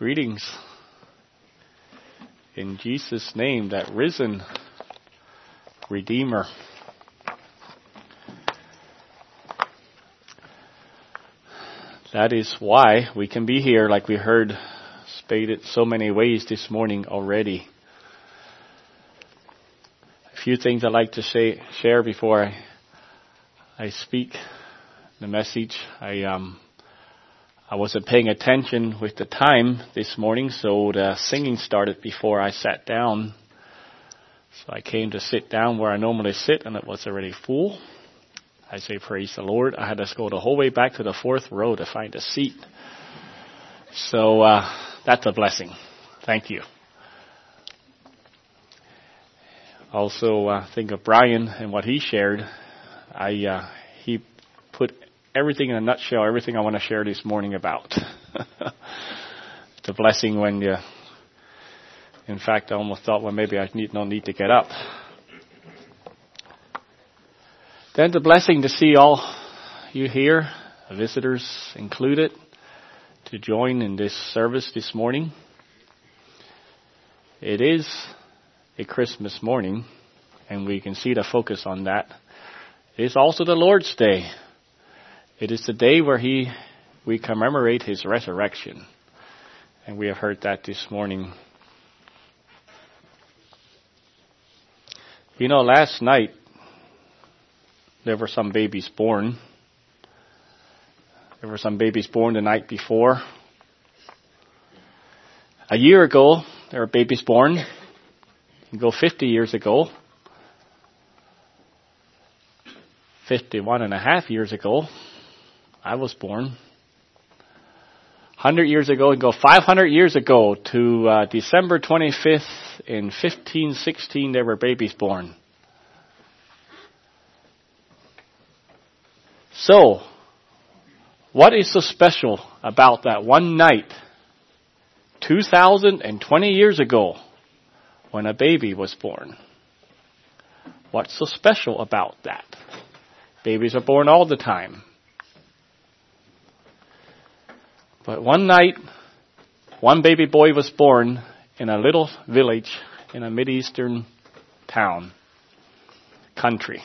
Greetings. In Jesus' name, that risen Redeemer. That is why we can be here, like we heard stated so many ways this morning already. A few things I'd like to say, share before I, I speak the message. I um, I wasn't paying attention with the time this morning, so the singing started before I sat down. So I came to sit down where I normally sit, and it was already full. I say, praise the Lord. I had to go the whole way back to the fourth row to find a seat. So, uh, that's a blessing. Thank you. Also, uh, think of Brian and what he shared. I, uh, everything in a nutshell, everything I want to share this morning about. it's a blessing when you, in fact, I almost thought, well, maybe I need, no need to get up. Then the blessing to see all you here, visitors included, to join in this service this morning. It is a Christmas morning, and we can see the focus on that. It is also the Lord's Day. It is the day where He, we commemorate His resurrection. And we have heard that this morning. You know, last night, there were some babies born. There were some babies born the night before. A year ago, there were babies born. You go 50 years ago. 51 and a half years ago, I was born. 100 years ago, go 500 years ago to uh, December 25th in 1516, there were babies born. So, what is so special about that one night, 2020 years ago, when a baby was born? What's so special about that? Babies are born all the time. But one night, one baby boy was born in a little village in a Mideastern town, country.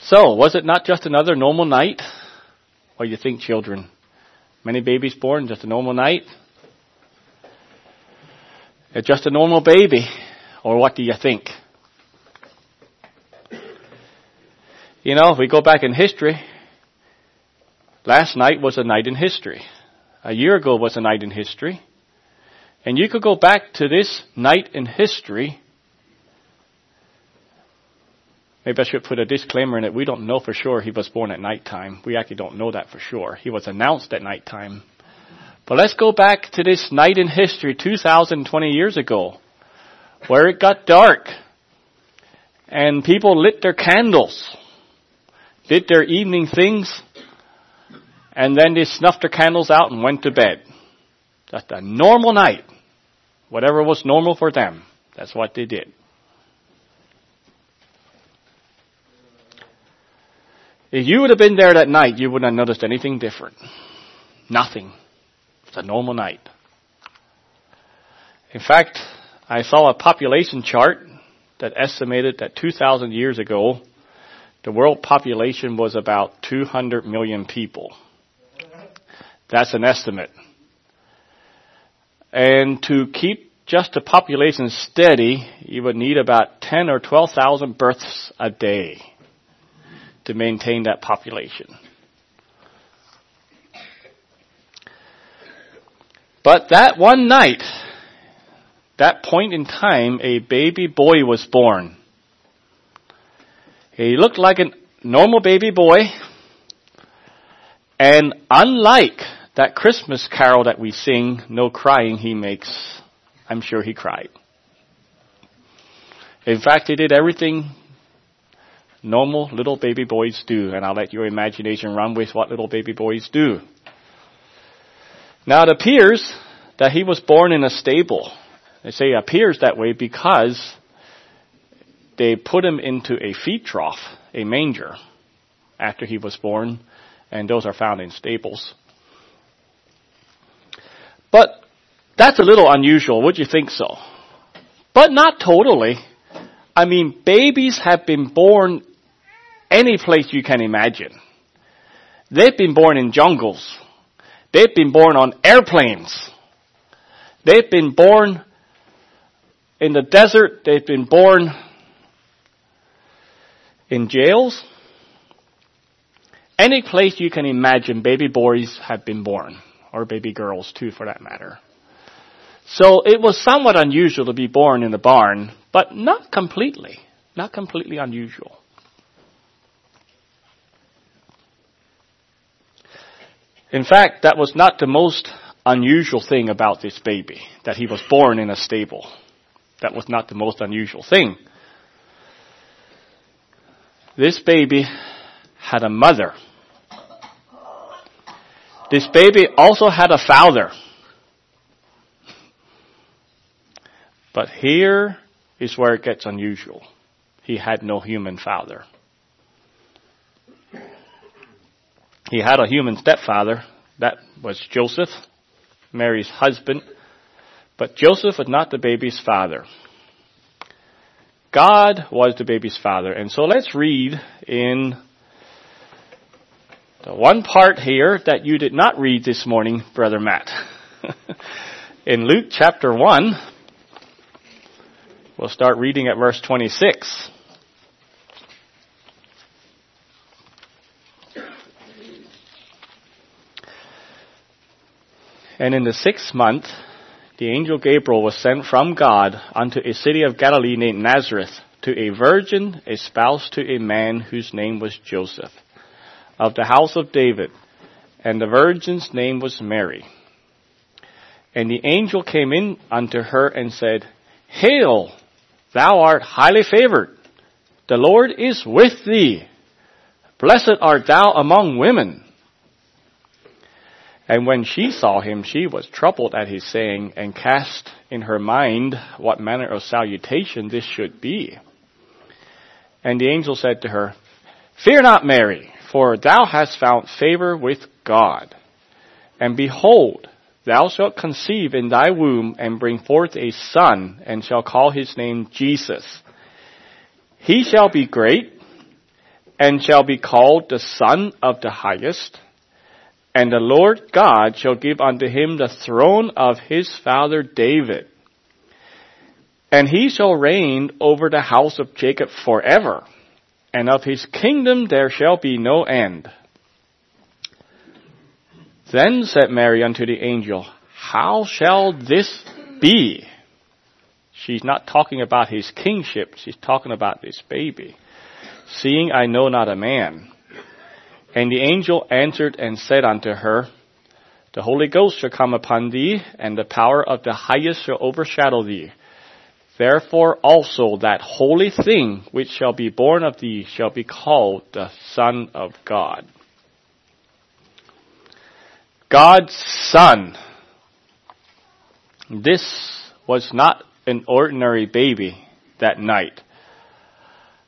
So, was it not just another normal night? What do you think, children? Many babies born, just a normal night? It's just a normal baby. Or what do you think? You know, if we go back in history, last night was a night in history. A year ago was a night in history. And you could go back to this night in history Maybe I should put a disclaimer in it. We don't know for sure he was born at nighttime. We actually don't know that for sure. He was announced at nighttime. But let's go back to this night in history 2020 years ago where it got dark and people lit their candles, did their evening things, and then they snuffed their candles out and went to bed. Just a normal night. Whatever was normal for them. That's what they did. If you would have been there that night, you wouldn't have noticed anything different. Nothing. It's a normal night. In fact, I saw a population chart that estimated that 2,000 years ago, the world population was about 200 million people. That's an estimate. And to keep just the population steady, you would need about 10 or 12,000 births a day to maintain that population. But that one night, that point in time, a baby boy was born. He looked like a normal baby boy, and unlike that Christmas carol that we sing, No Crying He Makes, I'm sure he cried. In fact, he did everything normal little baby boys do, and I'll let your imagination run with what little baby boys do. Now it appears that he was born in a stable. They say it appears that way because they put him into a feed trough, a manger, after he was born, and those are found in stables. But that's a little unusual. Would you think so? But not totally. I mean, babies have been born any place you can imagine. They've been born in jungles. They've been born on airplanes. They've been born in the desert. They've been born in jails. Any place you can imagine baby boys have been born, or baby girls too for that matter. So it was somewhat unusual to be born in the barn, but not completely, not completely unusual. In fact, that was not the most unusual thing about this baby, that he was born in a stable. That was not the most unusual thing. This baby had a mother. This baby also had a father. But here is where it gets unusual. He had no human father. He had a human stepfather. That was Joseph, Mary's husband. But Joseph was not the baby's father. God was the baby's father. And so let's read in the one part here that you did not read this morning, Brother Matt. in Luke chapter 1, we'll start reading at verse 26. And in the sixth month, the angel Gabriel was sent from God unto a city of Galilee named Nazareth to a virgin espoused to a man whose name was Joseph of the house of David. And the virgin's name was Mary. And the angel came in unto her and said, Hail, thou art highly favored. The Lord is with thee. Blessed art thou among women. And when she saw him, she was troubled at his saying, and cast in her mind what manner of salutation this should be. And the angel said to her, Fear not, Mary, for thou hast found favor with God. And behold, thou shalt conceive in thy womb and bring forth a son, and shall call his name Jesus. He shall be great, and shall be called the Son of the Highest and the Lord God shall give unto him the throne of his father David. And he shall reign over the house of Jacob forever, and of his kingdom there shall be no end. Then said Mary unto the angel, How shall this be? She's not talking about his kingship, she's talking about this baby. Seeing I know not a man. And the angel answered and said unto her, The Holy Ghost shall come upon thee, and the power of the highest shall overshadow thee. Therefore also that holy thing which shall be born of thee shall be called the Son of God. God's Son. This was not an ordinary baby that night.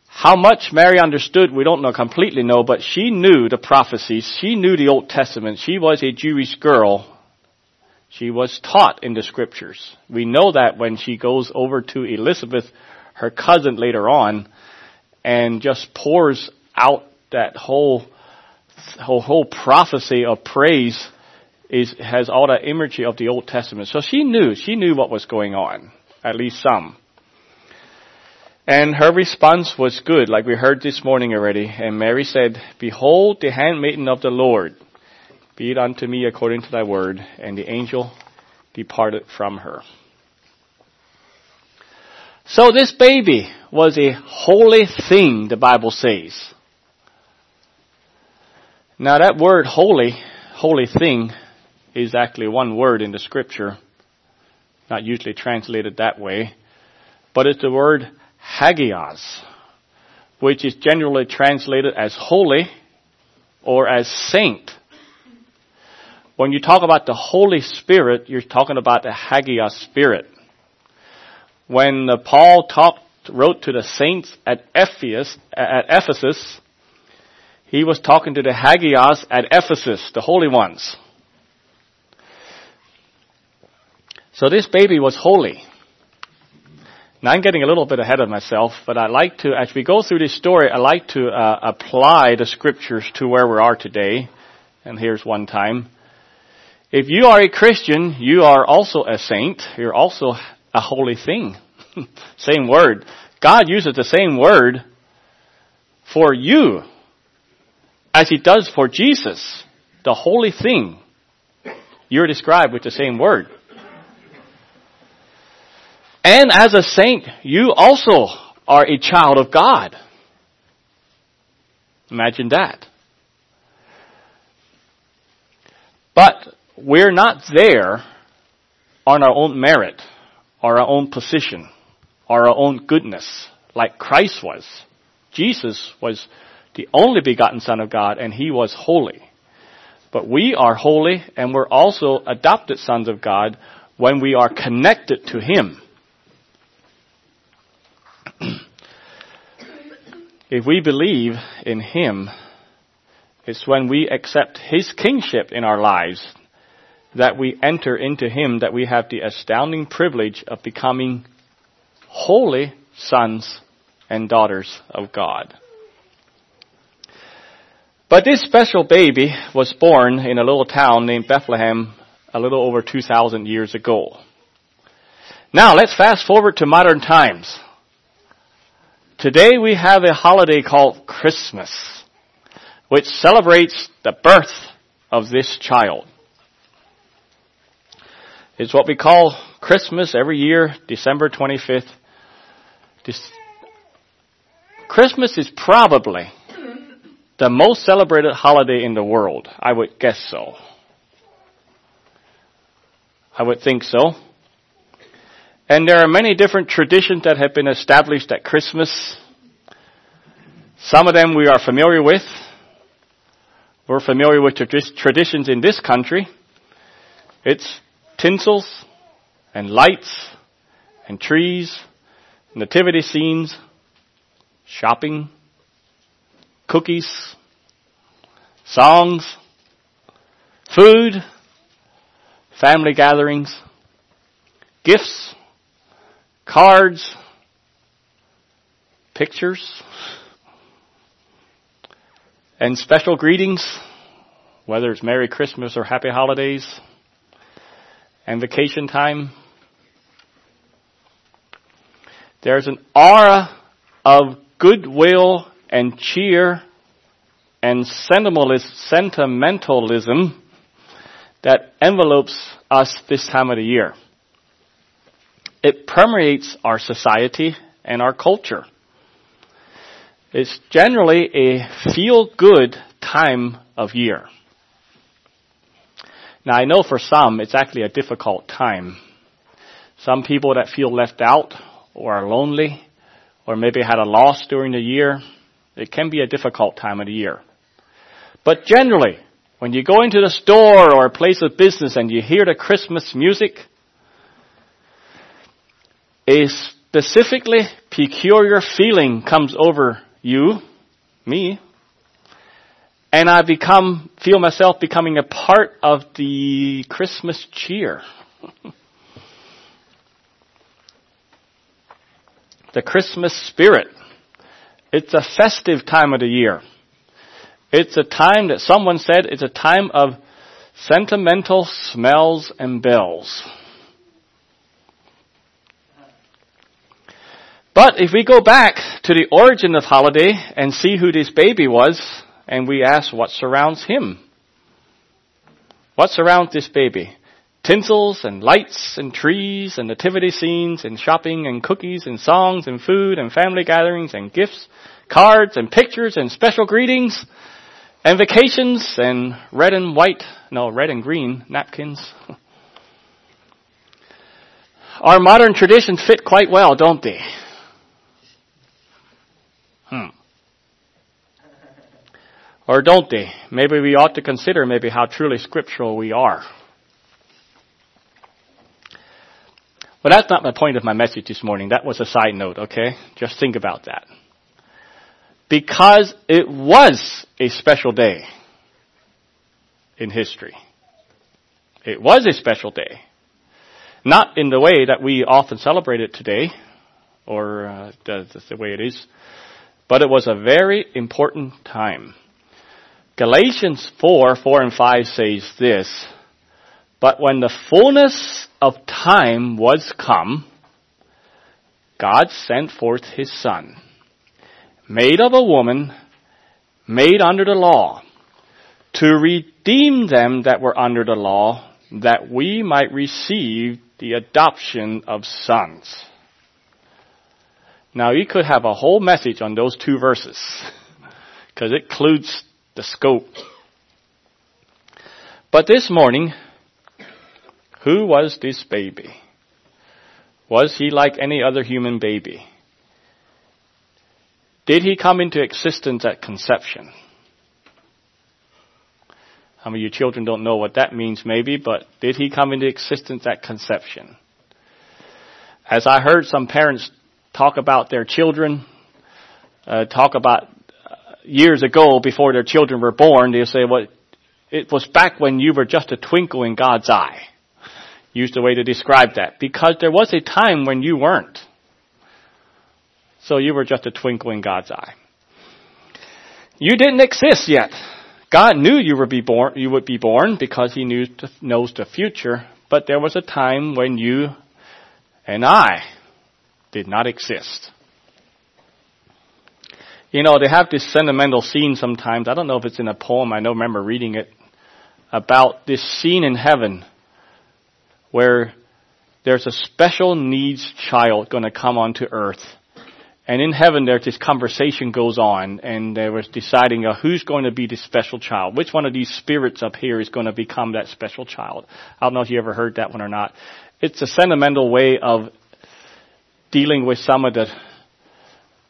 How much Mary understood, we don't know completely know, but she knew the prophecies. She knew the Old Testament. She was a Jewish girl. She was taught in the scriptures. We know that when she goes over to Elizabeth, her cousin later on, and just pours out that whole, whole, whole prophecy of praise is, has all that imagery of the Old Testament. So she knew, she knew what was going on. At least some. And her response was good, like we heard this morning already. And Mary said, Behold the handmaiden of the Lord. Be it unto me according to thy word. And the angel departed from her. So this baby was a holy thing, the Bible says. Now that word holy, holy thing, is actually one word in the scripture. Not usually translated that way. But it's the word hagios, which is generally translated as holy or as saint. When you talk about the Holy Spirit, you're talking about the Hagios Spirit. When uh, Paul talked, wrote to the saints at Ephesus, at Ephesus, he was talking to the Hagios at Ephesus, the holy ones. So this baby was holy. Now I'm getting a little bit ahead of myself, but I like to, as we go through this story, I like to uh, apply the scriptures to where we are today. And here's one time. If you are a Christian, you are also a saint. You're also a holy thing. same word. God uses the same word for you as he does for Jesus, the holy thing. You're described with the same word. And as a saint, you also are a child of God. Imagine that. But we're not there on our own merit, or our own position, or our own goodness, like Christ was. Jesus was the only begotten Son of God, and He was holy. But we are holy, and we're also adopted sons of God when we are connected to Him. if we believe in Him, it's when we accept His kingship in our lives that we enter into Him that we have the astounding privilege of becoming holy sons and daughters of God. But this special baby was born in a little town named Bethlehem a little over 2,000 years ago. Now let's fast forward to modern times. Today we have a holiday called Christmas, which celebrates the birth of this child. It's what we call Christmas every year, December 25th. This Christmas is probably the most celebrated holiday in the world. I would guess so. I would think so. And there are many different traditions that have been established at Christmas. Some of them we are familiar with. We're familiar with traditions in this country. It's tinsels and lights and trees, nativity scenes, shopping, cookies, songs, food, family gatherings, gifts, cards, pictures, and special greetings, whether it's Merry Christmas or Happy Holidays, and vacation time. There's an aura of goodwill and cheer and sentimentalism that envelopes us this time of the year. It permeates our society and our culture. It's generally a feel good time of year. Now I know for some it's actually a difficult time. Some people that feel left out or are lonely or maybe had a loss during the year, it can be a difficult time of the year. But generally, when you go into the store or a place of business and you hear the Christmas music, a specifically peculiar feeling comes over you, me, and I become, feel myself becoming a part of the Christmas cheer. the Christmas spirit. It's a festive time of the year. It's a time that someone said it's a time of sentimental smells and bells. But if we go back to the origin of holiday and see who this baby was, and we ask what surrounds him. What surrounds this baby? Tinsels and lights and trees and nativity scenes and shopping and cookies and songs and food and family gatherings and gifts, cards and pictures and special greetings and vacations and red and white, no, red and green napkins. Our modern traditions fit quite well, don't they? Or don't they? Maybe we ought to consider maybe how truly scriptural we are. But that's not my point of my message this morning. That was a side note, okay? Just think about that. Because it was a special day in history. It was a special day. Not in the way that we often celebrate it today, or uh, the way it is, but it was a very important time. Galatians 4, 4 and 5 says this, But when the fullness of time was come, God sent forth His Son, made of a woman, made under the law, to redeem them that were under the law, that we might receive the adoption of sons. Now you could have a whole message on those two verses, because it includes the scope. But this morning, who was this baby? Was he like any other human baby? Did he come into existence at conception? Some of you children don't know what that means maybe, but did he come into existence at conception? As I heard some parents talk about their children, uh, talk about years ago before their children were born, they'll say, well, it was back when you were just a twinkle in God's eye. Used a way to describe that. Because there was a time when you weren't. So you were just a twinkle in God's eye. You didn't exist yet. God knew you would be born, you would be born because He knew, knows the future, but there was a time when you and I did not exist. You know, they have this sentimental scene sometimes. I don't know if it's in a poem. I don't remember reading it about this scene in heaven where there's a special needs child going to come onto earth and in heaven, there's this conversation goes on, and they was deciding uh, who's going to be the special child. Which one of these spirits up here is going to become that special child? I don't know if you ever heard that one or not. It's a sentimental way of dealing with some of the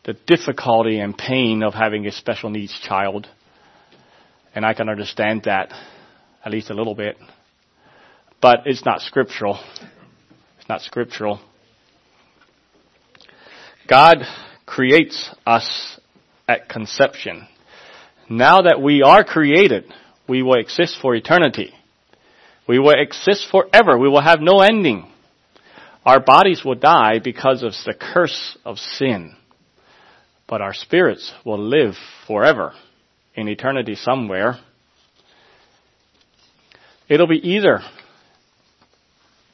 the difficulty and pain of having a special needs child. And I can understand that, at least a little bit. But it's not scriptural. It's not scriptural. God creates us at conception. Now that we are created, we will exist for eternity. We will exist forever. We will have no ending. Our bodies will die because of the curse of sin. But our spirits will live forever in eternity somewhere. It'll be either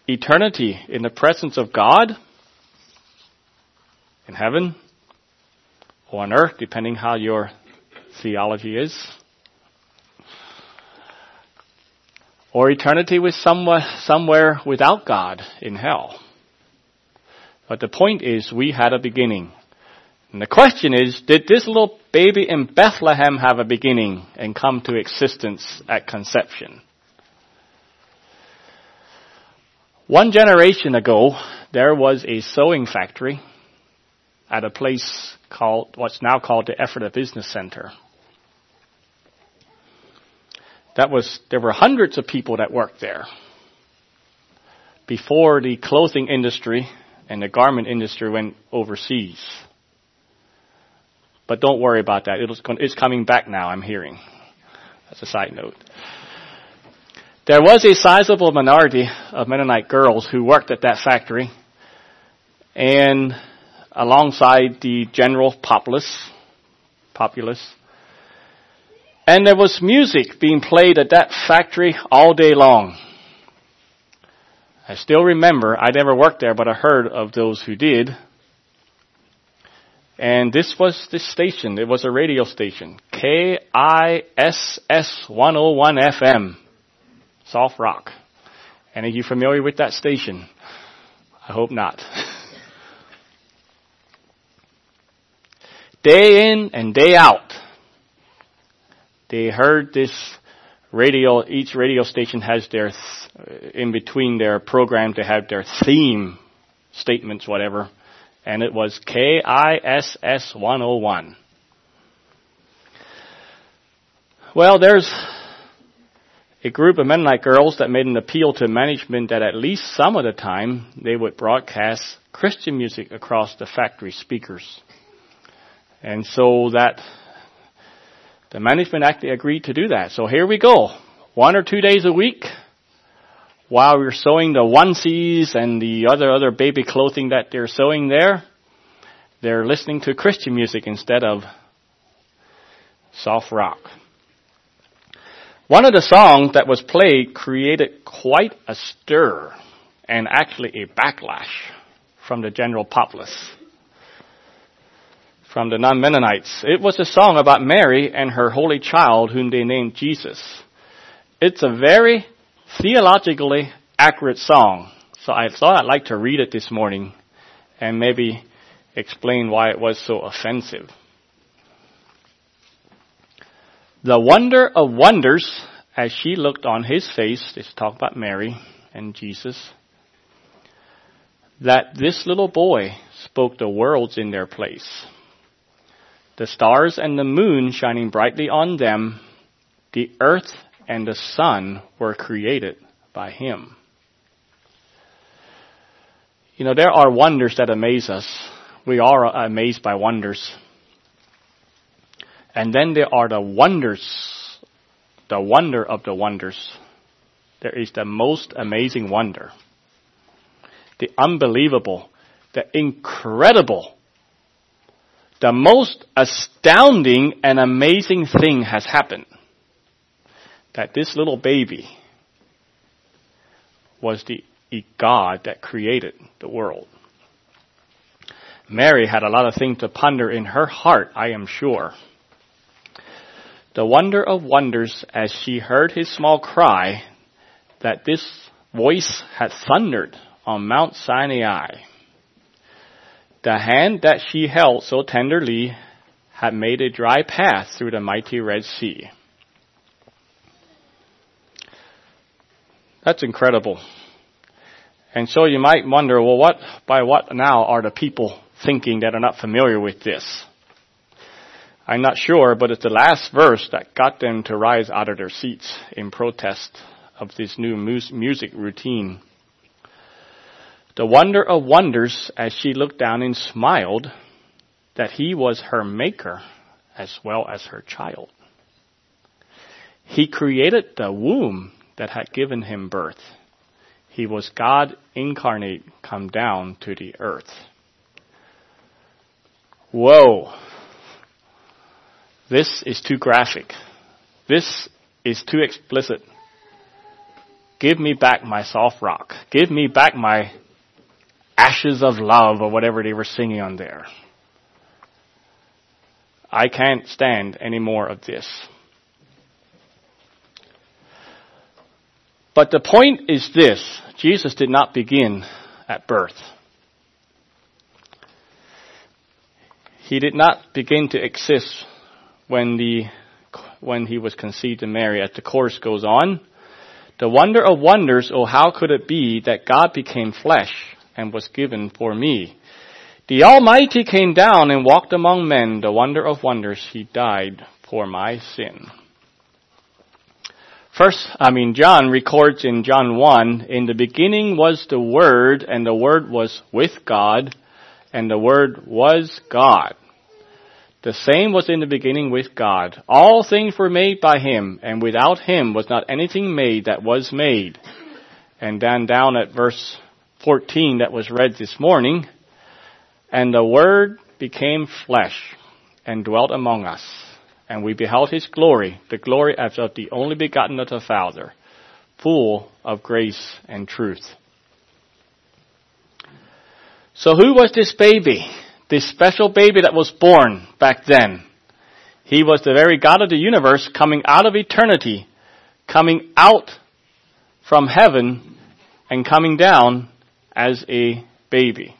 eternity in the presence of God in heaven or on earth, depending how your theology is. Or eternity with somewhere, somewhere without God in hell. But the point is, we had a beginning. And the question is, did this little baby in Bethlehem have a beginning and come to existence at conception? One generation ago, there was a sewing factory at a place called, what's now called the Ephrata Business Center. That was, there were hundreds of people that worked there. Before the clothing industry and the garment industry went overseas. But don't worry about that. it's coming back now, I'm hearing. That's a side note. There was a sizable minority of Mennonite girls who worked at that factory. And alongside the general populace, populace. And there was music being played at that factory all day long. I still remember, I never worked there, but I heard of those who did. And this was the station. It was a radio station. K-I-S-S 101 FM. Soft Rock. Any of you familiar with that station? I hope not. day in and day out. They heard this radio, each radio station has their, th- in between their program, they have their theme statements, whatever, and it was KISS 101. Well, there's a group of Mennonite girls that made an appeal to management that at least some of the time they would broadcast Christian music across the factory speakers. And so that the management actually agreed to do that. So here we go. One or two days a week, while we're sewing the onesies and the other other baby clothing that they're sewing there, they're listening to Christian music instead of soft rock. One of the songs that was played created quite a stir and actually a backlash from the general populace, from the non-Mennonites. It was a song about Mary and her holy child whom they named Jesus. It's a very theologically accurate song. So I thought I'd like to read it this morning and maybe explain why it was so offensive. The wonder of wonders as she looked on his face, this talk about Mary and Jesus, that this little boy spoke the worlds in their place. The stars and the moon shining brightly on them, the earth and the sun were created by him. You know, there are wonders that amaze us. We are amazed by wonders. And then there are the wonders, the wonder of the wonders. There is the most amazing wonder, the unbelievable, the incredible, the most astounding and amazing thing has happened. That this little baby was the God that created the world. Mary had a lot of things to ponder in her heart, I am sure. The wonder of wonders as she heard his small cry that this voice had thundered on Mount Sinai. The hand that she held so tenderly had made a dry path through the mighty Red Sea. That's incredible. And so you might wonder, well, what, by what now are the people thinking that are not familiar with this? I'm not sure, but it's the last verse that got them to rise out of their seats in protest of this new music routine. The wonder of wonders as she looked down and smiled that he was her maker as well as her child. He created the womb that had given him birth. He was God incarnate come down to the earth. Whoa. This is too graphic. This is too explicit. Give me back my soft rock. Give me back my ashes of love or whatever they were singing on there. I can't stand any more of this. But the point is this Jesus did not begin at birth. He did not begin to exist when the when he was conceived in Mary. As the course goes on, the wonder of wonders, oh how could it be that God became flesh and was given for me? The Almighty came down and walked among men. The wonder of wonders, He died for my sin. First, I mean, John records in John 1, in the beginning was the Word, and the Word was with God, and the Word was God. The same was in the beginning with God. All things were made by Him, and without Him was not anything made that was made. And then down at verse 14 that was read this morning, and the Word became flesh and dwelt among us and we beheld his glory, the glory as of the only begotten of the Father, full of grace and truth. So who was this baby? This special baby that was born back then. He was the very God of the universe coming out of eternity, coming out from heaven and coming down as a baby.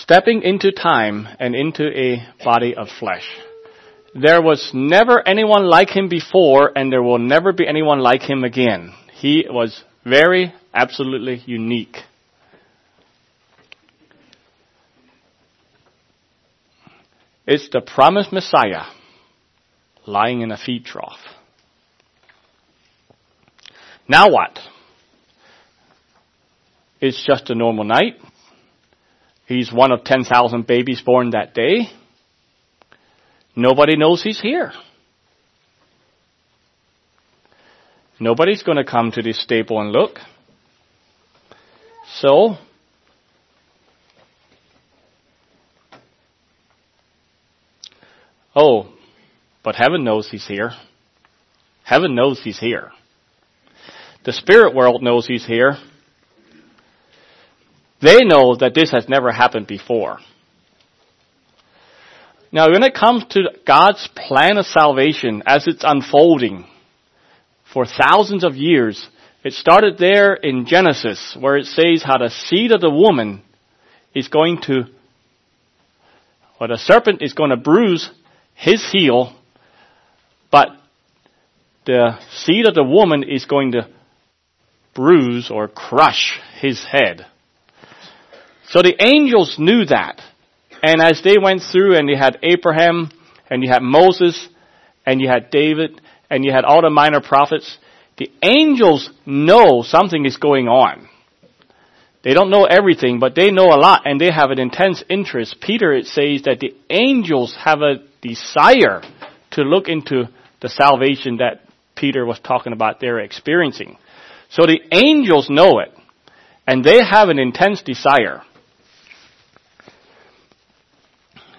Stepping into time and into a body of flesh. There was never anyone like him before and there will never be anyone like him again. He was very, absolutely unique. It's the promised Messiah lying in a feed trough. Now what? It's just a normal night. He's one of 10,000 babies born that day. Nobody knows he's here. Nobody's going to come to this stable and look. So, oh, but heaven knows he's here. Heaven knows he's here. The spirit world knows he's here. They know that this has never happened before. Now, when it comes to God's plan of salvation as it's unfolding for thousands of years, it started there in Genesis where it says how the seed of the woman is going to, or the serpent is going to bruise his heel, but the seed of the woman is going to bruise or crush his head. So the angels knew that. And as they went through and you had Abraham and you had Moses and you had David and you had all the minor prophets, the angels know something is going on. They don't know everything, but they know a lot and they have an intense interest. Peter, it says that the angels have a desire to look into the salvation that Peter was talking about they're experiencing. So the angels know it and they have an intense desire.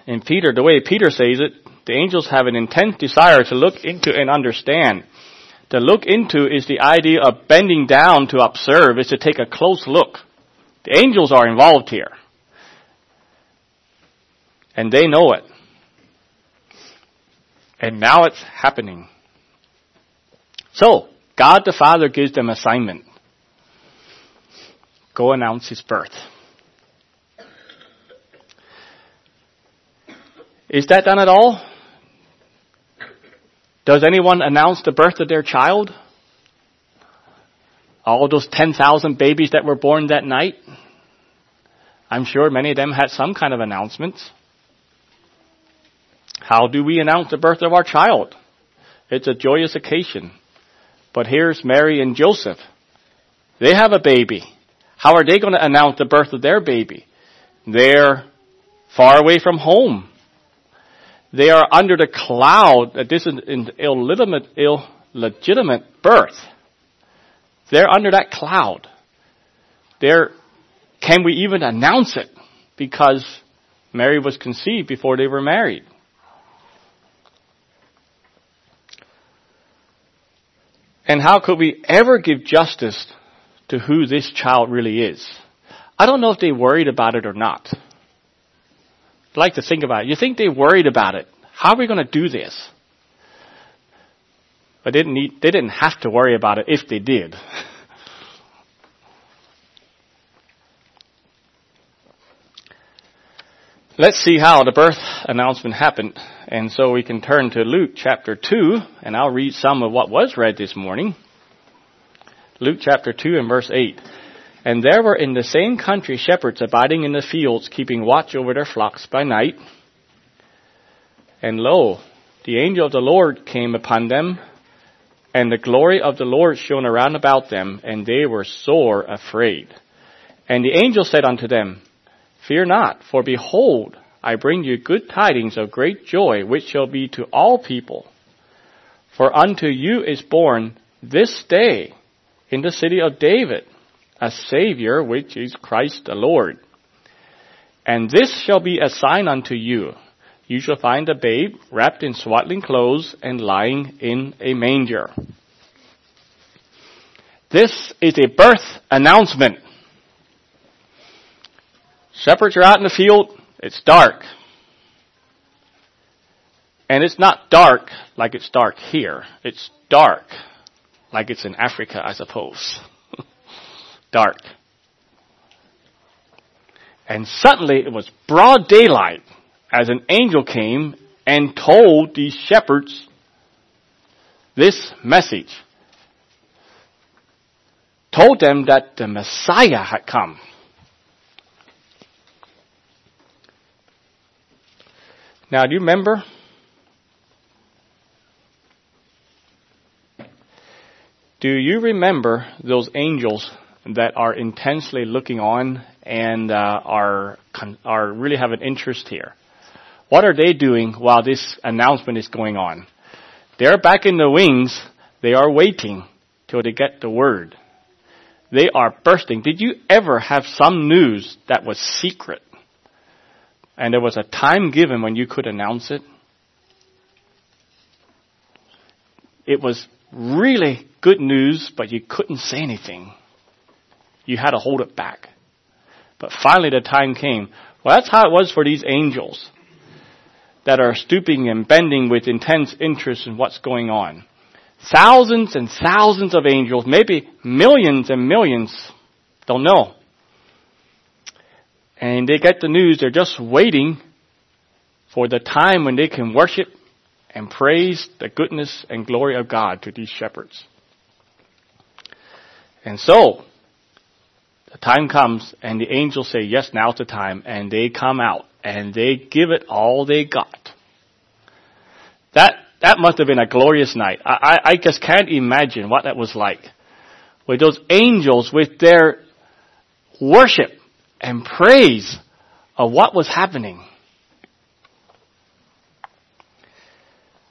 In Peter, the way Peter says it, the angels have an intense desire to look into and understand. To look into is the idea of bending down to observe, is to take a close look. The angels are involved here. And they know it. And now it's happening. So, God the Father gives them assignment. Go announce his birth. Is that done at all? Does anyone announce the birth of their child? All those 10,000 babies that were born that night? I'm sure many of them had some kind of announcements. How do we announce the birth of our child? It's a joyous occasion. But here's Mary and Joseph. They have a baby. How are they going to announce the birth of their baby? They're far away from home. They are under the cloud that this is an illegitimate, illegitimate birth. They're under that cloud. Can we even announce it? Because Mary was conceived before they were married. And how could we ever give justice to who this child really is? I don't know if they worried about it or not. Like to think about it. You think they worried about it? How are we going to do this? But they didn't, need, they didn't have to worry about it if they did. Let's see how the birth announcement happened. And so we can turn to Luke chapter 2, and I'll read some of what was read this morning. Luke chapter 2 and verse 8. And there were in the same country shepherds abiding in the fields, keeping watch over their flocks by night. And lo, the angel of the Lord came upon them, and the glory of the Lord shone around about them, and they were sore afraid. And the angel said unto them, Fear not, for behold, I bring you good tidings of great joy, which shall be to all people. For unto you is born this day in the city of David a Savior, which is Christ the Lord. And this shall be a sign unto you. You shall find a babe wrapped in swaddling clothes and lying in a manger. This is a birth announcement. Shepherds are out in the field. It's dark. And it's not dark like it's dark here. It's dark like it's in Africa, I suppose dark. And suddenly it was broad daylight as an angel came and told these shepherds this message. Told them that the Messiah had come. Now, do you remember? Do you remember those angels that are intensely looking on and uh, are are really have an interest here. What are they doing while this announcement is going on? They're back in the wings. They are waiting till they get the word. They are bursting. Did you ever have some news that was secret? And there was a time given when you could announce it? It was really good news, but you couldn't say anything. You had to hold it back. But finally the time came. Well, that's how it was for these angels that are stooping and bending with intense interest in what's going on. Thousands and thousands of angels, maybe millions and millions, don't know. And they get the news, they're just waiting for the time when they can worship and praise the goodness and glory of God to these shepherds. And so, the time comes and the angels say, yes, now's the time, and they come out and they give it all they got. That that must have been a glorious night. I, I, I just can't imagine what that was like. With those angels with their worship and praise of what was happening.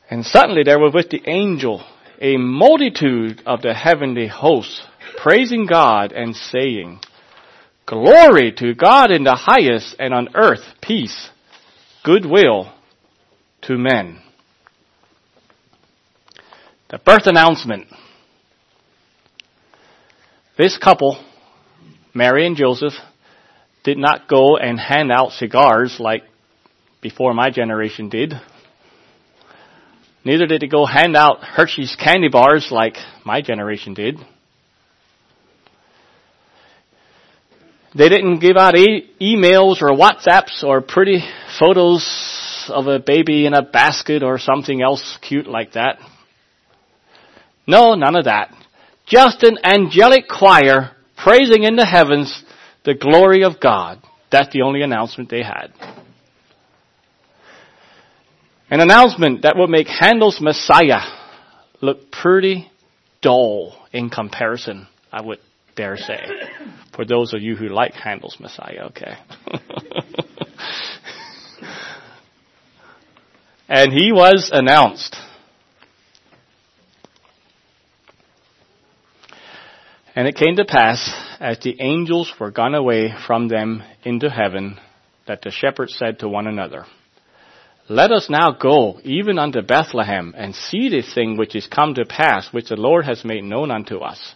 And suddenly there was with the angel a multitude of the heavenly hosts praising God and saying, Glory to God in the highest and on earth peace, goodwill to men. The birth announcement. This couple, Mary and Joseph, did not go and hand out cigars like before my generation did. Neither did they go hand out Hershey's candy bars like my generation did. They didn't give out e- emails or WhatsApps or pretty photos of a baby in a basket or something else cute like that. No, none of that. Just an angelic choir praising in the heavens the glory of God. That's the only announcement they had. An announcement that would make Handel's Messiah look pretty dull in comparison, I would dare say. For those of you who like Handel's Messiah, okay. and he was announced. And it came to pass, as the angels were gone away from them into heaven, that the shepherds said to one another, Let us now go even unto Bethlehem, and see this thing which is come to pass, which the Lord has made known unto us.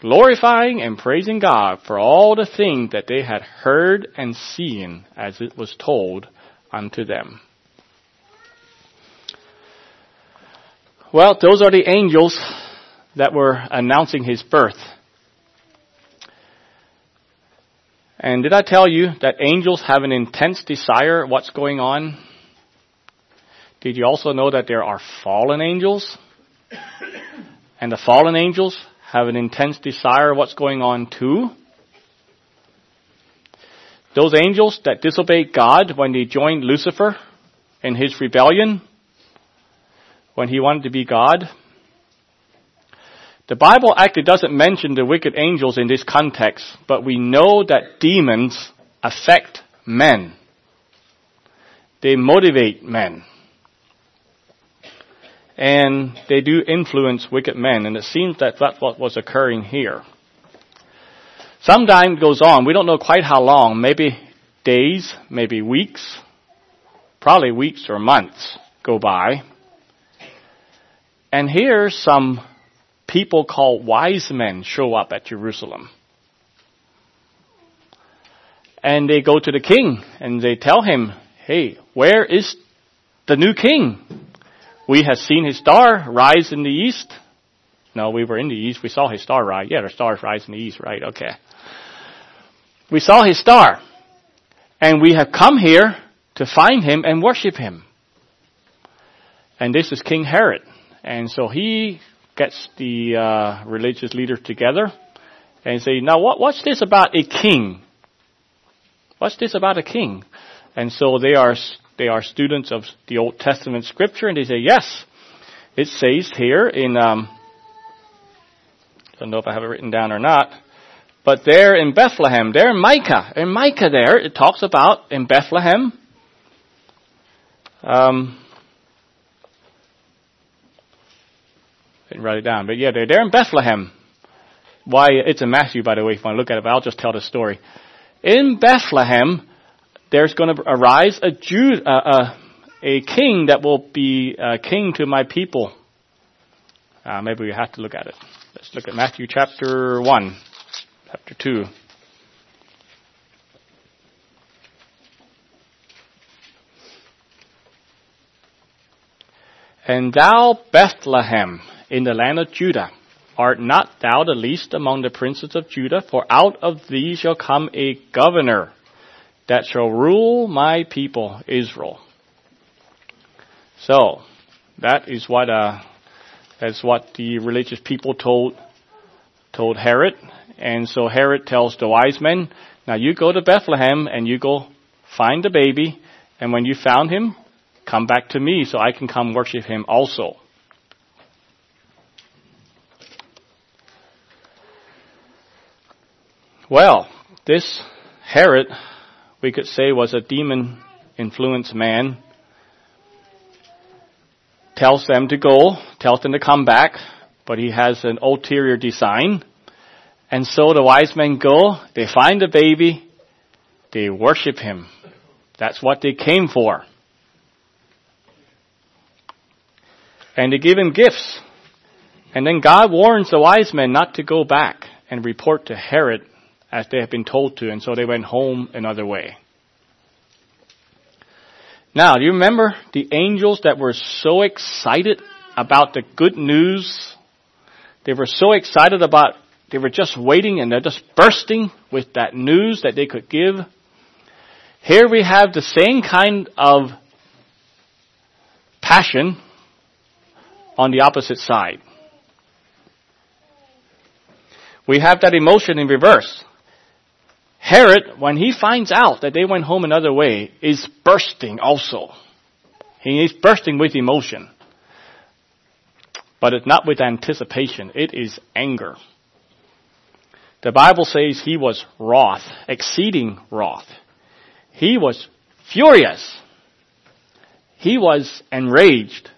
glorifying and praising God for all the things that they had heard and seen as it was told unto them. Well, those are the angels that were announcing his birth. And did I tell you that angels have an intense desire what's going on? Did you also know that there are fallen angels? And the fallen angels have an intense desire of what's going on too? Those angels that disobeyed God when they joined Lucifer in his rebellion, when he wanted to be God, the Bible actually doesn't mention the wicked angels in this context, but we know that demons affect men. They motivate men. And they do influence wicked men, and it seems that that's what was occurring here. Some time goes on, we don't know quite how long, maybe days, maybe weeks, probably weeks or months go by. And here some people called wise men show up at Jerusalem. And they go to the king and they tell him, hey, where is the new king? We have seen his star rise in the east. No, we were in the east. We saw his star rise. Yeah, the stars rise in the east, right? Okay. We saw his star. And we have come here to find him and worship him. And this is King Herod. And so he gets the uh, religious leaders together and say, now what, what's this about a king? What's this about a king? And so they are, they are students of the Old Testament scripture and they say, yes, it says here in, um, I don't know if I have it written down or not, but there in Bethlehem, there in Micah, in Micah there, it talks about in Bethlehem, um, didn't write it down, but yeah, they're there in Bethlehem. Why, it's in Matthew, by the way, if I look at it, but I'll just tell the story. In Bethlehem, there's going to arise a Jew, uh, uh, a king that will be uh, king to my people. Uh, maybe we have to look at it. Let's look at Matthew chapter 1, chapter 2. And thou, Bethlehem, in the land of Judah, art not thou the least among the princes of Judah? For out of thee shall come a governor that shall rule my people Israel. So, that is what, uh, that's what the religious people told, told Herod. And so Herod tells the wise men, now you go to Bethlehem and you go find the baby, and when you found him, come back to me so I can come worship him also. Well, this Herod, we could say, was a demon influenced man. Tells them to go, tells them to come back, but he has an ulterior design. And so the wise men go, they find the baby, they worship him. That's what they came for. And they give him gifts. And then God warns the wise men not to go back and report to Herod as they had been told to, and so they went home another way. Now, do you remember the angels that were so excited about the good news? They were so excited about, they were just waiting and they're just bursting with that news that they could give. Here we have the same kind of passion on the opposite side. We have that emotion in reverse. Herod, when he finds out that they went home another way, is bursting also. He is bursting with emotion. But it's not with anticipation. It is anger. The Bible says he was wroth, exceeding wroth. He was furious. He was enraged.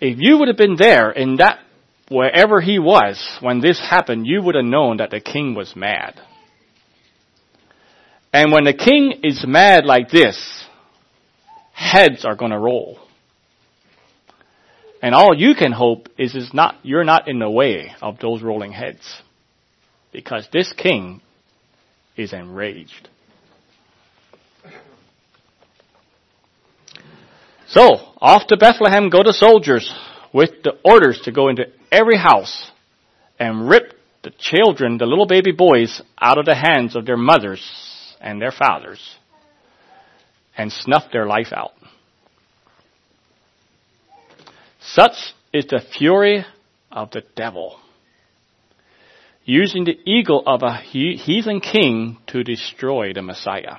If you would have been there in that wherever he was when this happened, you would have known that the king was mad. And when the king is mad like this, heads are going to roll. And all you can hope is, is not, you're not in the way of those rolling heads. Because this king is enraged. So, off to Bethlehem go the soldiers with the orders to go into every house and rip the children, the little baby boys, out of the hands of their mothers and their fathers and snuff their life out. Such is the fury of the devil, using the eagle of a heathen king to destroy the Messiah.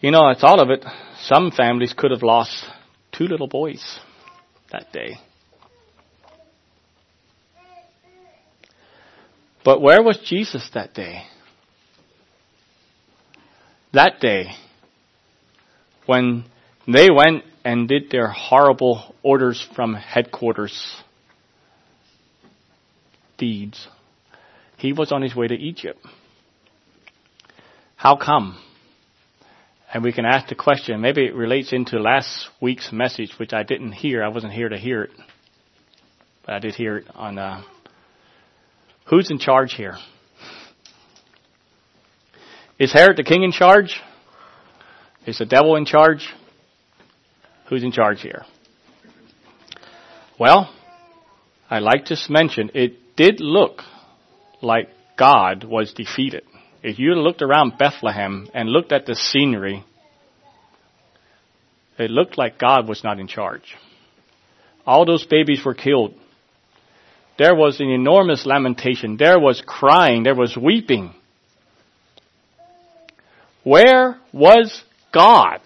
You know, I thought of it. Some families could have lost two little boys that day. But where was Jesus that day? That day, when they went and did their horrible orders from headquarters deeds, he was on his way to Egypt. How come? And we can ask the question, maybe it relates into last week's message, which I didn't hear. I wasn't here to hear it. But I did hear it on, uh, who's in charge here? Is Herod the king in charge? Is the devil in charge? Who's in charge here? Well, I'd like to mention it did look like God was defeated if you looked around Bethlehem and looked at the scenery, it looked like God was not in charge. All those babies were killed. There was an enormous lamentation. There was crying. There was weeping. Where was God?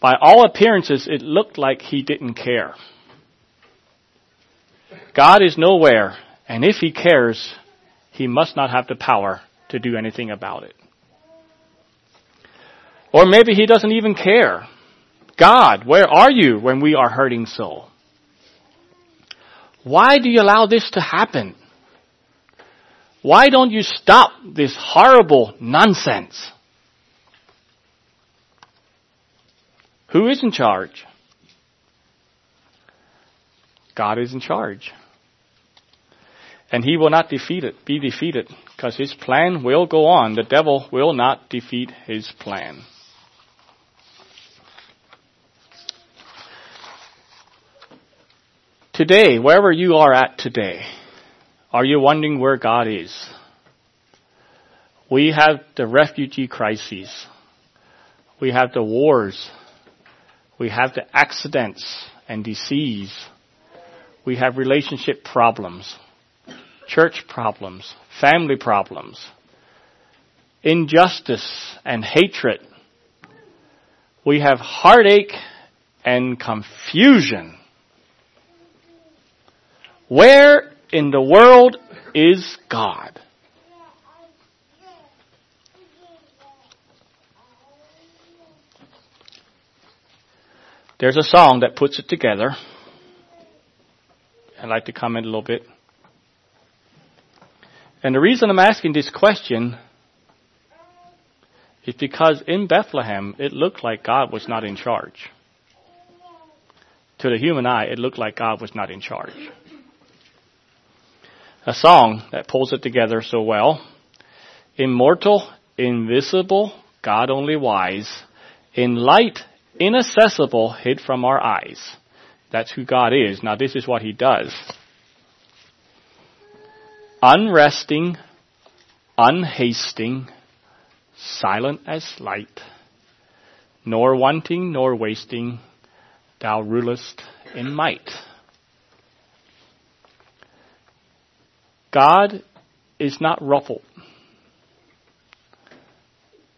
By all appearances, it looked like he didn't care. God is nowhere, and if he cares, he must not have the power to do anything about it. Or maybe he doesn't even care. God, where are you when we are hurting so? Why do you allow this to happen? Why don't you stop this horrible nonsense? Who is in charge? God is in charge. And he will not defeat it, be defeated, because his plan will go on. The devil will not defeat his plan. Today, wherever you are at today, are you wondering where God is? We have the refugee crises. We have the wars. We have the accidents and disease. We have relationship problems, church problems, family problems, injustice and hatred. We have heartache and confusion. Where in the world is God? There's a song that puts it together. I'd like to comment a little bit. And the reason I'm asking this question is because in Bethlehem, it looked like God was not in charge. To the human eye, it looked like God was not in charge a song that pulls it together so well. Immortal, invisible, God only wise, in light, inaccessible, hid from our eyes. That's who God is. Now this is what He does. Unresting, unhasting, silent as light, nor wanting nor wasting, thou rulest in might. God is not ruffled.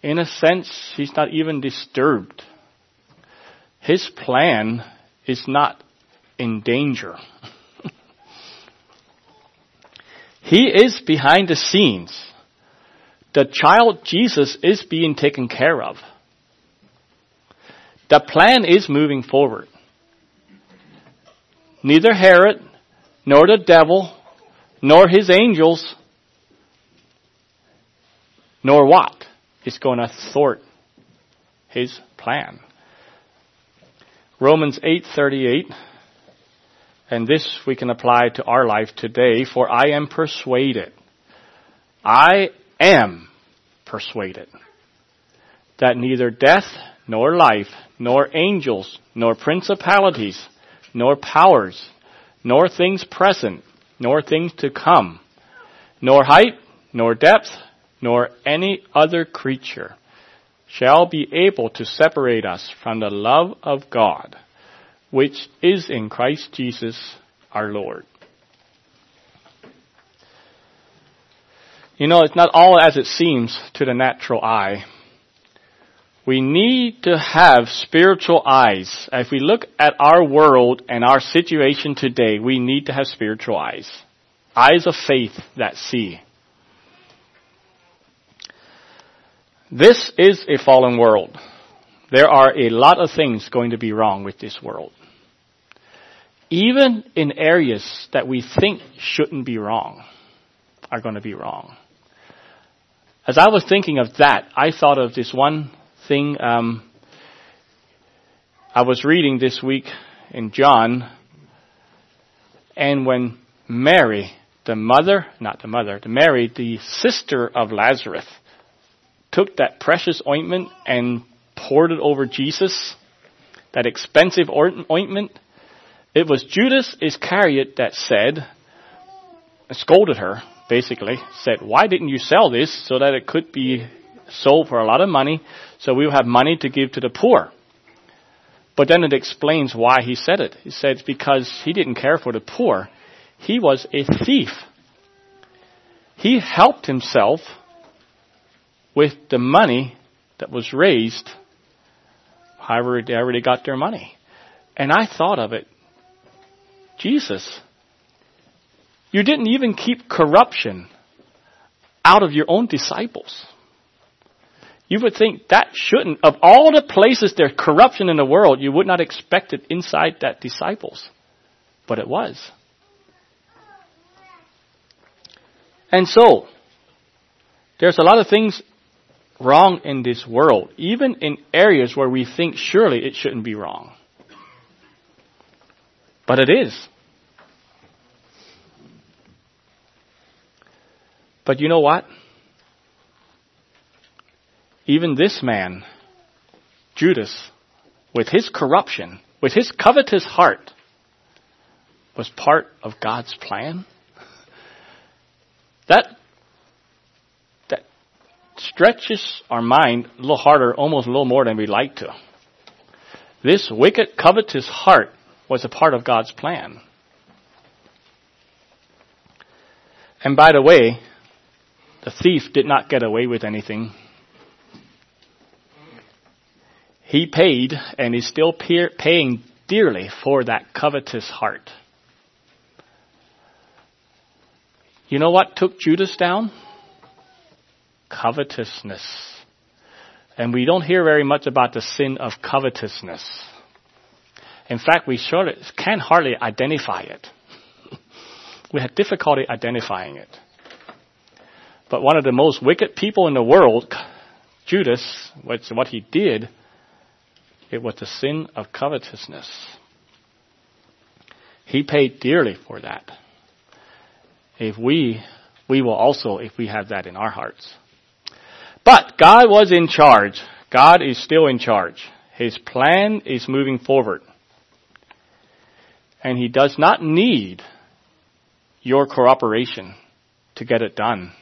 In a sense, he's not even disturbed. His plan is not in danger. He is behind the scenes. The child Jesus is being taken care of. The plan is moving forward. Neither Herod nor the devil nor his angels, nor what is going to thwart his plan. Romans 8:38 and this we can apply to our life today for I am persuaded. I am persuaded that neither death nor life nor angels nor principalities nor powers nor things present nor things to come, nor height, nor depth, nor any other creature shall be able to separate us from the love of God, which is in Christ Jesus our Lord. You know, it's not all as it seems to the natural eye. We need to have spiritual eyes. If we look at our world and our situation today, we need to have spiritual eyes. Eyes of faith that see. This is a fallen world. There are a lot of things going to be wrong with this world. Even in areas that we think shouldn't be wrong are going to be wrong. As I was thinking of that, I thought of this one thing um, I was reading this week in John, and when Mary, the mother, not the mother, the Mary, the sister of Lazarus, took that precious ointment and poured it over Jesus, that expensive ointment, it was Judas Iscariot that said, scolded her, basically, said, why didn't you sell this so that it could be sold for a lot of money so we will have money to give to the poor. But then it explains why he said it. He said it's because he didn't care for the poor. he was a thief. He helped himself with the money that was raised, however they already got their money. And I thought of it, Jesus, you didn't even keep corruption out of your own disciples. You would think that shouldn't, of all the places there's corruption in the world, you would not expect it inside that disciples. But it was. And so, there's a lot of things wrong in this world, even in areas where we think surely it shouldn't be wrong. But it is. But you know what? even this man, Judas, with his corruption, with his covetous heart, was part of God's plan? That, that stretches our mind a little harder, almost a little more than we'd like to. This wicked, covetous heart was a part of God's plan. And by the way, the thief did not get away with anything. He paid and is still paying dearly for that covetous heart. You know what took Judas down? Covetousness. And we don't hear very much about the sin of covetousness. In fact, we of can hardly identify it. we had difficulty identifying it. But one of the most wicked people in the world, Judas, what he did, it was the sin of covetousness. He paid dearly for that. If we, we will also if we have that in our hearts. But God was in charge. God is still in charge. His plan is moving forward. And He does not need your cooperation to get it done.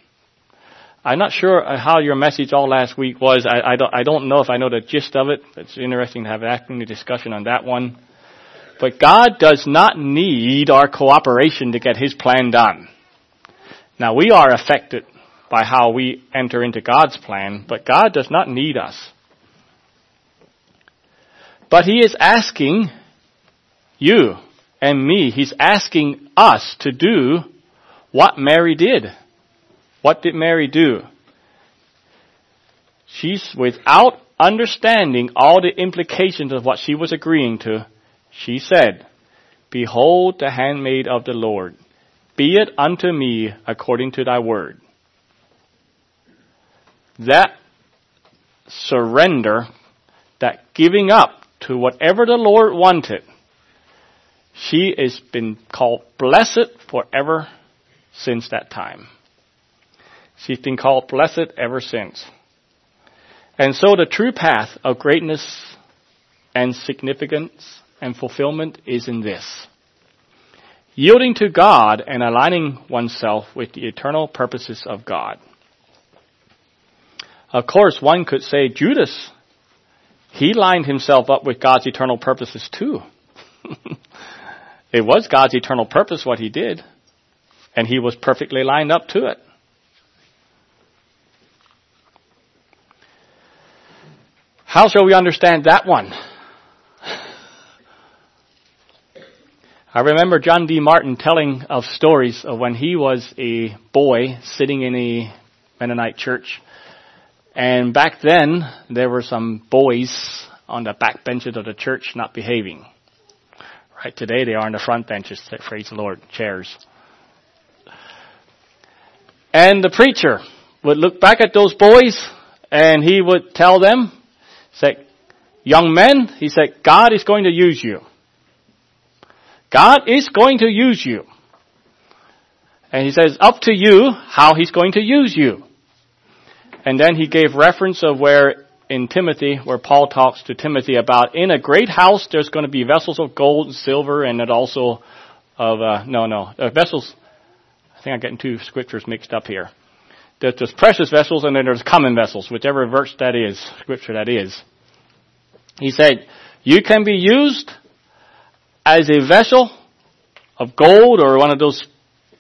I'm not sure how your message all last week was. I, I, don't, I don't know if I know the gist of it. It's interesting to have an discussion on that one. But God does not need our cooperation to get His plan done. Now we are affected by how we enter into God's plan, but God does not need us. But He is asking you and me, He's asking us to do what Mary did. What did Mary do? She's without understanding all the implications of what she was agreeing to. She said, Behold the handmaid of the Lord. Be it unto me according to thy word. That surrender, that giving up to whatever the Lord wanted, she has been called blessed forever since that time. She's been called blessed ever since. And so the true path of greatness and significance and fulfillment is in this. Yielding to God and aligning oneself with the eternal purposes of God. Of course, one could say Judas, he lined himself up with God's eternal purposes too. it was God's eternal purpose what he did, and he was perfectly lined up to it. How shall we understand that one? I remember John D. Martin telling of stories of when he was a boy sitting in a Mennonite church. And back then, there were some boys on the back benches of the church not behaving. Right today, they are on the front benches, praise the Lord, chairs. And the preacher would look back at those boys and he would tell them, say, young men, he said, God is going to use you. God is going to use you. And he says, up to you how he's going to use you. And then he gave reference of where in Timothy, where Paul talks to Timothy about in a great house there's going to be vessels of gold and silver and it also of, uh, no, no, uh, vessels, I think I'm getting two scriptures mixed up here. There's precious vessels and then there's common vessels, whichever verse that is, scripture that is. He said, you can be used as a vessel of gold or one of those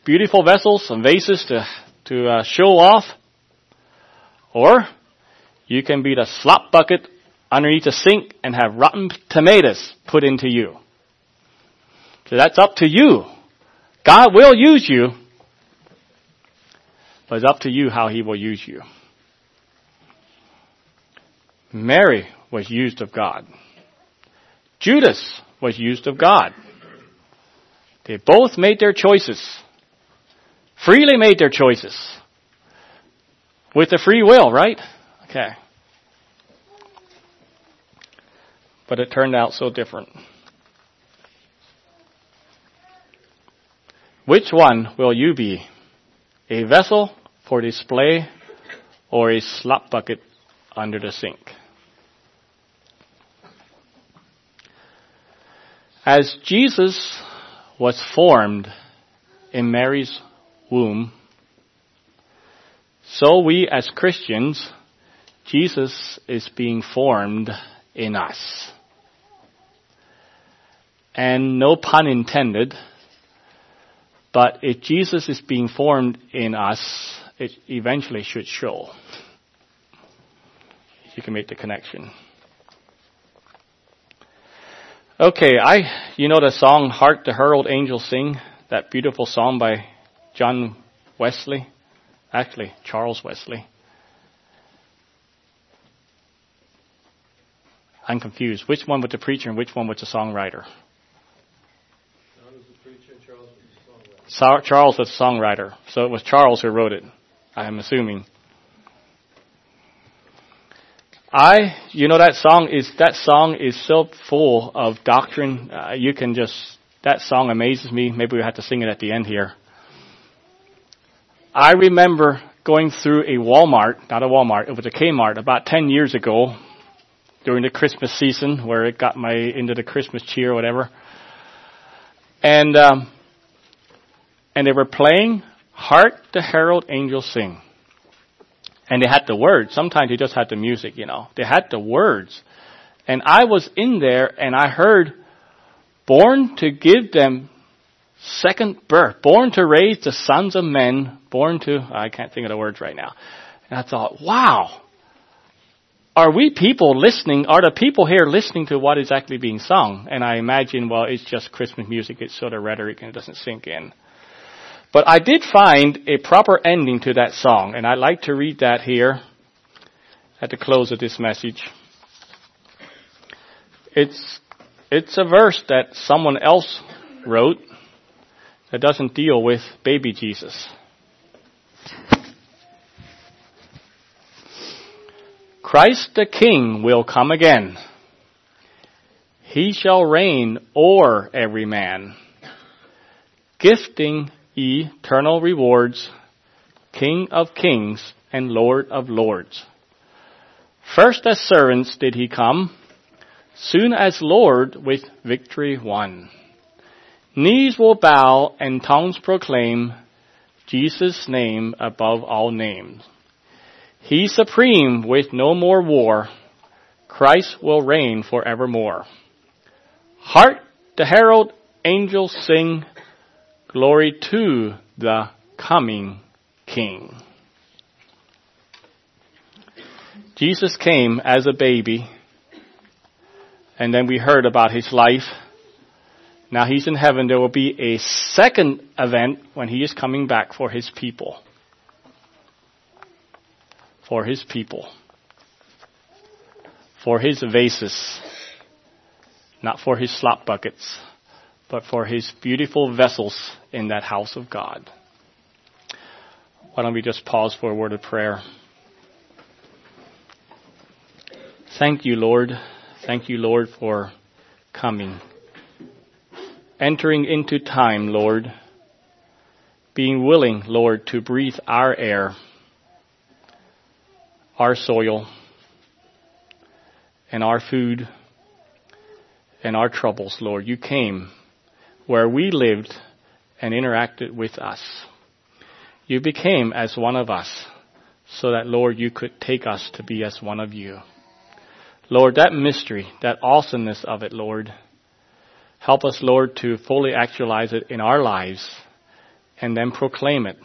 beautiful vessels and vases to, to uh, show off. Or you can be the slop bucket underneath the sink and have rotten tomatoes put into you. So that's up to you. God will use you, but it's up to you how He will use you. Mary was used of God. Judas was used of God. They both made their choices. Freely made their choices. With the free will, right? Okay. But it turned out so different. Which one will you be? A vessel for display or a slop bucket under the sink? As Jesus was formed in Mary's womb, so we as Christians, Jesus is being formed in us. And no pun intended, but if Jesus is being formed in us, it eventually should show. You can make the connection. Okay, I, you know the song Hark the Herald Angels Sing? That beautiful song by John Wesley? Actually, Charles Wesley. I'm confused. Which one was the preacher and which one was the songwriter? Charles was the songwriter. So it was Charles who wrote it, I'm assuming. I, you know, that song is, that song is so full of doctrine. Uh, you can just, that song amazes me. Maybe we have to sing it at the end here. I remember going through a Walmart, not a Walmart, it was a Kmart about 10 years ago during the Christmas season where it got my, into the Christmas cheer or whatever. And, um, and they were playing Hark the Herald Angels Sing. And they had the words. Sometimes they just had the music, you know. They had the words. And I was in there and I heard, born to give them second birth, born to raise the sons of men, born to, I can't think of the words right now. And I thought, wow. Are we people listening, are the people here listening to what is actually being sung? And I imagine, well, it's just Christmas music, it's sort of rhetoric and it doesn't sink in. But I did find a proper ending to that song, and I'd like to read that here at the close of this message. It's, it's a verse that someone else wrote that doesn't deal with baby Jesus. Christ the King will come again. He shall reign o'er every man, gifting eternal rewards, King of kings and Lord of lords. First as servants did he come, soon as Lord with victory won. Knees will bow and tongues proclaim Jesus' name above all names. He supreme with no more war. Christ will reign forevermore. Hark the herald angels sing Glory to the coming King. Jesus came as a baby, and then we heard about his life. Now he's in heaven. There will be a second event when he is coming back for his people. For his people. For his vases. Not for his slop buckets but for his beautiful vessels in that house of God. Why don't we just pause for a word of prayer? Thank you, Lord. Thank you, Lord, for coming. Entering into time, Lord. Being willing, Lord, to breathe our air, our soil, and our food, and our troubles, Lord. You came where we lived and interacted with us. You became as one of us so that, Lord, you could take us to be as one of you. Lord, that mystery, that awesomeness of it, Lord, help us, Lord, to fully actualize it in our lives and then proclaim it.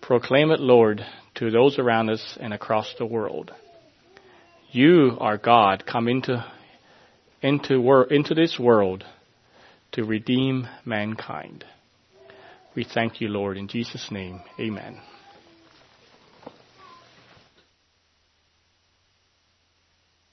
Proclaim it, Lord, to those around us and across the world. You are God come into into wor- into this world to redeem mankind. We thank you, Lord, in Jesus' name. Amen.